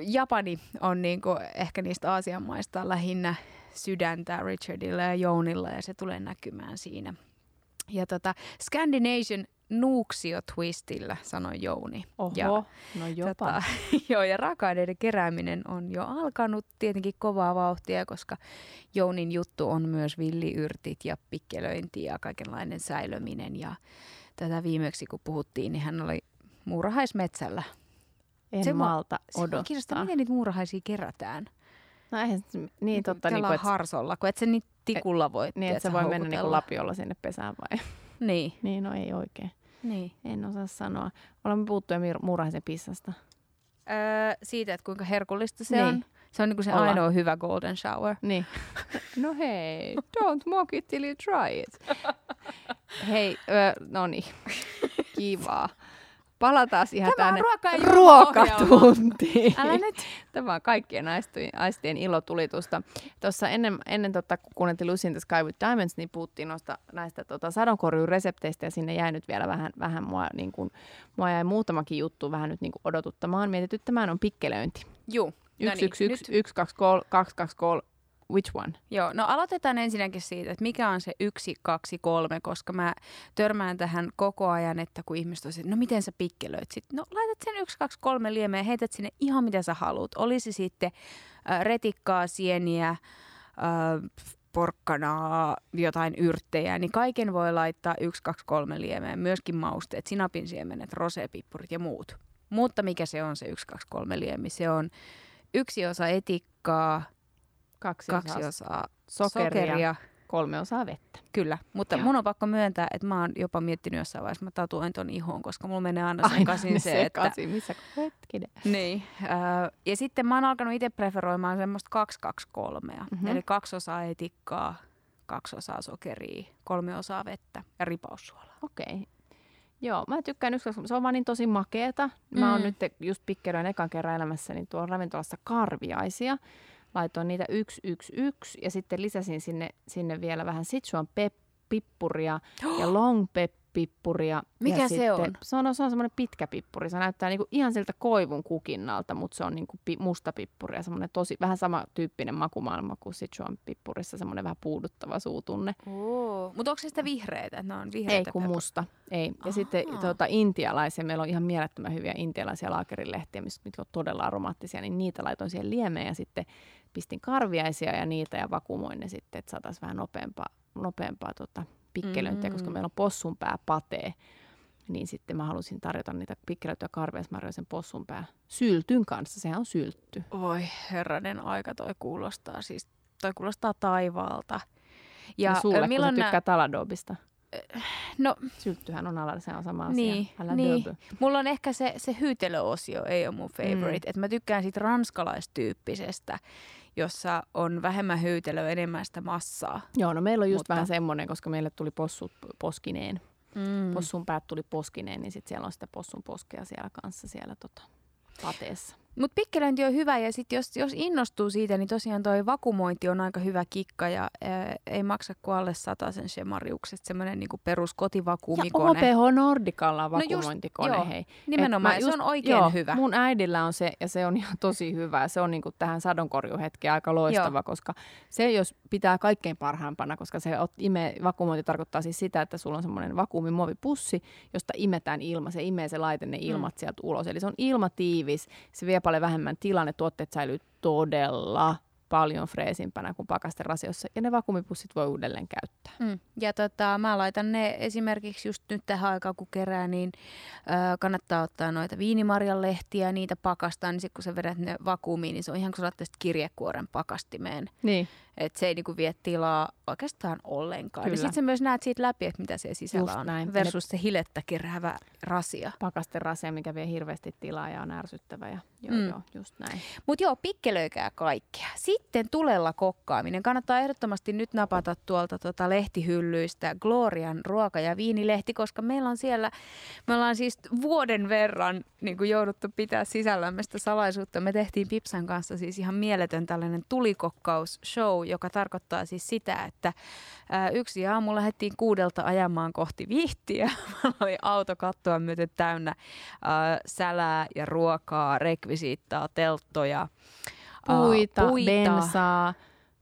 Japani on niinku ehkä niistä Aasian maista lähinnä sydäntä Richardilla ja Jounilla ja se tulee näkymään siinä. Ja tota, Scandination Nuuksio Twistillä, sanoi Jouni. Oho, Ja, no jopa. Tota, joo, ja raaka-aineiden kerääminen on jo alkanut tietenkin kovaa vauhtia, koska Jounin juttu on myös villiyrtit ja pikkelöinti ja kaikenlainen säilöminen. Ja tätä viimeksi kun puhuttiin, niin hän oli muurahaismetsällä. En se malta Se odottaa. kiinnostaa, miten niitä muurahaisia kerätään. No eihän se, niin totta, niin, kuin, että, harsolla, kun et sä niitä tikulla voi niin, että se voi mennä niin lapiolla sinne pesään vai? Niin, niin, no ei oikein. niin. En osaa sanoa. Olemme Mir- muurahaisen pissasta. Öö, siitä, että kuinka herkullista se Niin. on. Se on niinku se Ollaan. ainoa hyvä golden shower. Niin. No hei, don't mock it till you try it. Hei, ö, no niin, kivaa. Palataan ihan Tämä on tänne ruoka- ruokatuntiin. Älä nyt. Tämä on kaikkien aistien, aistien ilotulitusta. Tuossa ennen, ennen tota, kun kuunneltiin Lucy in the Sky with Diamonds, niin puhuttiin noista, näistä tota, sadonkorjuuresepteistä ja sinne jäi nyt vielä vähän, vähän mua, niin kuin, mua jäi muutamakin juttu vähän nyt niin kuin odotuttamaan. Mietityttämään on pikkelöinti. Juu. No 1, niin, 1, 1, nyt- 1, 2, 3, 2, 2, 3, which one? Joo, no aloitetaan ensinnäkin siitä, että mikä on se yksi, kaksi, kolme, koska mä törmään tähän koko ajan, että kun ihmiset on no miten sä pikkelöit sit? No laitat sen yksi, kaksi, kolme liemeä ja heität sinne ihan mitä sä haluat. Olisi sitten äh, retikkaa, sieniä, äh, porkkanaa, jotain yrttejä, niin kaiken voi laittaa yksi, kaksi, kolme liemeä. Myöskin mausteet, sinapin siemenet, rosepippurit ja muut. Mutta mikä se on se yksi, kaksi, kolme liemi? Se on yksi osa etikkaa, Kaksi, kaksi osaa osaa sokeria, sokeria. kolme osaa vettä. Kyllä, mutta Joo. mun on pakko myöntää, että mä oon jopa miettinyt jossain vaiheessa, että mä tatuoin ton ihoon, koska mulla menee aina sekaisin se, että... sekaisin, missä hetkinen. Niin. Äh, ja sitten mä oon alkanut itse preferoimaan semmoista 2-2-3. Mhm. Mm-hmm. Eli kaksi osaa etikkaa, kaksi osaa sokeria, kolme osaa vettä ja ripaussuolaa. Okei. Joo, mä tykkään yksi, se on vaan niin tosi makeeta. Mä oon Mm. nyt just pikkeroin ekan kerran elämässäni tuolla ravintolassa karviaisia. Laitoin niitä yksi, yksi, yksi. Ja sitten lisäsin sinne, sinne vielä vähän Sichuan pep, pippuria ja long pep pippuria. Mikä ja se sitten, on? Se on, se on semmoinen pitkä pippuri. Se näyttää niinku ihan siltä koivun kukinnalta, mutta se on niinku pi, musta pippuri ja semmoinen tosi, vähän sama tyyppinen makumaailma kuin Sichuan pippurissa, semmoinen vähän puuduttava suutunne. Mutta onko se sitä vihreitä? Ne on Ei vihreitä kun peppu- musta. Ei. Ja sitten Ahaa. tuota, intialaisia, meillä on ihan mielettömän hyviä intialaisia laakerilehtiä, mitkä on todella aromaattisia, niin niitä laitoin siihen liemeen ja sitten pistin karviaisia ja niitä ja vakumoin ne sitten, että saataisiin vähän nopeampaa, nopeampaa tota, pikkelöintiä, koska Mm. meillä on possunpää patee. Niin sitten mä halusin tarjota niitä pikkelöityjä karviaismarjoja sen possunpää syltyn kanssa. Sehän on syltty. Oi herranen aika, toi kuulostaa siis, toi kuulostaa taivaalta. Ja, ja sulle, kun sä nää- tykkää taladobista. No, Sylttyhän on alalla, se on sama asia. Niin, Älä niin. döbö. mulla on ehkä se, se hyytelöosio ei ole mun favorite. Mm. Mm. Että mä tykkään siitä ranskalaistyyppisestä, jossa on vähemmän hyytelöä, enemmän sitä massaa. Joo, no meillä on just Mutta- vähän semmoinen, koska meille tuli possut poskineen. Mm. Possun päät tuli poskineen, niin sitten siellä on sitä possun poskea siellä kanssa siellä tota, pateessa. Mutta pikkelöinti on hyvä ja sitten jos, jos innostuu siitä, niin tosiaan toi vakumointi on aika hyvä kikka ja ää, ei maksa kuin alle sen Shemariukset, semmoinen niinku perus Ja kotivakuumikone. OPH Nordicalla on No just, vakuumointikone, joo. hei. Nimenomaan, ja mä se on oikein joo, hyvä. Mun äidillä on se, ja se on ihan tosi hyvä. Se on niinku tähän sadonkorjuhetkeen aika loistava, Joo. koska se jos pitää kaikkein parhaimpana, koska se ime, vakuumointi tarkoittaa siis sitä, että sulla on semmoinen vakuumimuovipussi, josta imetään ilma. Se imee se laite ne ilmat mm. sieltä ulos. Eli se on ilmatiivis, se vie paljon vähemmän tilaa, ne tuotteet säilyy todella paljon freesimpänä kuin pakasterasiossa, ja ne vakuumipussit voi uudelleen käyttää. Mm. Ja tota, mä laitan ne esimerkiksi just nyt tähän aikaan, kun kerää, niin ö, kannattaa ottaa noita viinimarjan lehtiä, niitä pakastaa, niin sitten kun sä vedät ne vakuumiin, niin se on ihan kuin sä kirjekuoren pakastimeen. Niin, Että se ei niinku vie tilaa oikeastaan ollenkaan. Ja Kyllä. sitten sä myös näet siitä läpi, että mitä siellä sisällä Just on. näin. Versus se hilettä keräävä rasia. pakasterasia, mikä vie hirveästi tilaa ja on ärsyttävä. Ja, joo, Mm. joo, just näin. Mutta joo, pikkelöikää kaikkea. Sitten tulella kokkaaminen. Kannattaa ehdottomasti nyt napata tuolta tota lehtihyllyistä Glorian ruoka- ja viinilehti, koska meillä on siellä, me ollaan siis vuoden verran niin kuin jouduttu pitää sisällämme sitä salaisuutta. Me tehtiin Pipsan kanssa siis ihan mieletön tällainen joka tarkoittaa siis sitä, että ää, yksi aamu lähdettiin kuudelta ajamaan kohti vihtiä. Oli auto kattoa myöten täynnä ää, sälää ja ruokaa, rekvisiittaa, telttoja. ää, Puita, bensaa.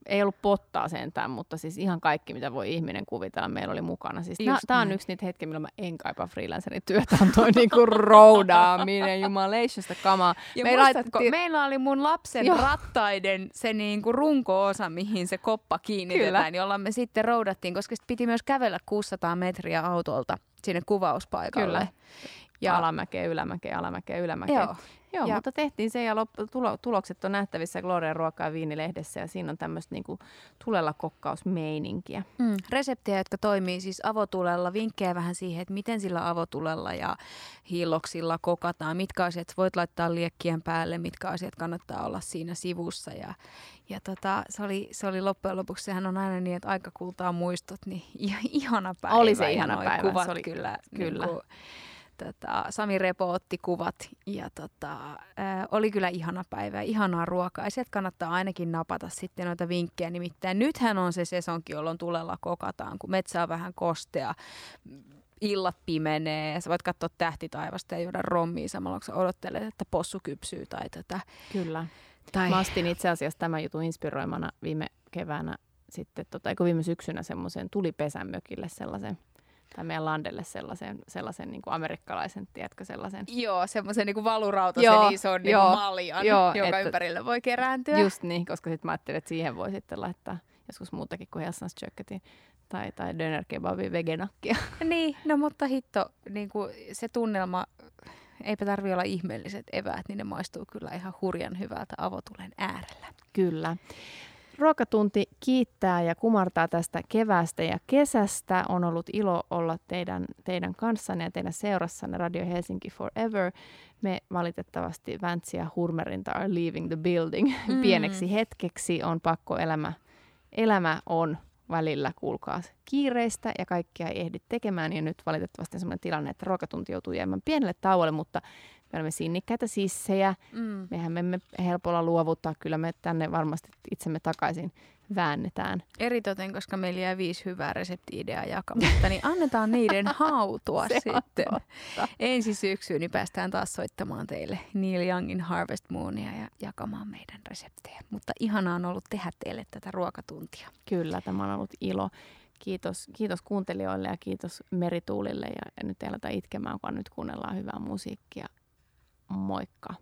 Ei ollut pottaa sentään, mutta siis ihan kaikki, mitä voi ihminen kuvitella, meillä oli mukana. Siis Tämä on yksi niitä hetkiä, milloin mä en kaipaa freelancerin työtä, on toi niinku roudaaminen, jumalationsta kamaa. Ja Me Me ei muistatko, laitettiin- meillä oli mun lapsen. Joo. rattaiden se niinku runko-osa, mihin se koppa kiinnitetään, Kyllä. jolla me sitten roudattiin, koska sit piti myös kävellä 600 metriä autolta sinne kuvauspaikalle. Kyllä. Ja, Alamäkeä, ylämäkeä, alamäkeä, ylämäkeä. joo. Joo, Ja- mutta tehtiin se ja lop- tulo- tulokset on nähtävissä Gloria ruokaa ja viinilehdessä ja siinä on tämmöistä niinku tulella kokkausmeininkiä. Mm. Reseptejä, jotka toimii siis avotulella, vinkkejä vähän siihen, että miten sillä avotulella ja hiiloksilla kokataan, mitkä asiat voit laittaa liekkien päälle, mitkä asiat kannattaa olla siinä sivussa. Ja, ja tota, se, oli, se oli loppujen lopuksi, sehän on aina niin, että aika kultaa muistot, niin ihan ihana päivä. Oli se ihana päivä, Kuvat se oli- kyllä. kyllä. Niin kuin, tota, Sami Repo otti kuvat ja tota, ää, oli kyllä ihana päivä, ihanaa ruokaa. Ja sieltä kannattaa ainakin napata sitten noita vinkkejä. Nimittäin nythän on se sesonki, jolloin tulella kokataan, kun metsä on vähän kostea, illat pimenee, sä voit katsoa tähtitaivasta ja juoda rommia samalla, kun sä odottelet, että possu kypsyy tai tätä. Kyllä. Tai... Mä astin itse asiassa tämän jutun inspiroimana viime keväänä, sitten, tota, eikö viime syksynä semmoisen tulipesän mökille sellaisen, tai meidän landelle sellaisen, sellaisen niin kuin amerikkalaisen, tiedätkö, sellaisen. Joo, semmoisen niin valurautaisen Joo, ison niin joo, maljan, joo, joka että- ympärille voi kerääntyä. Just niin, koska sitten mä ajattelin, että siihen voi sitten laittaa joskus muutakin kuin Helsans Tjökketin tai, tai Döner Kebabin vegenakkia. Niin, no mutta hitto, niin kuin se tunnelma, eipä tarvi olla ihmeelliset eväät, niin ne maistuu kyllä ihan hurjan hyvältä avotulen äärellä. Kyllä. Ruokatunti kiittää ja kumartaa tästä keväästä ja kesästä. On ollut ilo olla teidän, teidän kanssanne ja teidän seurassanne Radio Helsinki Forever. Me valitettavasti Väntsi ja Hurmerinta are leaving the building Mm. pieneksi hetkeksi. On pakko elämä, elämä on välillä, kuulkaa, kiireistä ja kaikkia ei ehdi tekemään. Ja nyt valitettavasti on sellainen tilanne, että ruokatunti joutuu jäämään pienelle tauolle, mutta me olemme sinnikkäitä sissejä. Mm. Mehän me emme helpolla luovuttaa, kyllä me tänne varmasti itsemme takaisin väännetään. Eritoten, koska meillä jää viisi hyvää resepti-ideaa jakamatta, niin annetaan niiden hautua sitten. totta. Ensi syksyyn niin päästään taas soittamaan teille Neil Youngin Harvest Moonia ja jakamaan meidän reseptejä. Mutta ihanaa on ollut tehdä teille tätä ruokatuntia. Kyllä, tämä on ollut ilo. Kiitos, kiitos kuuntelijoille ja kiitos Merituulille. Ja, ja nyt ei aleta itkemään, kun nyt kuunnellaan hyvää musiikkia. Moikka!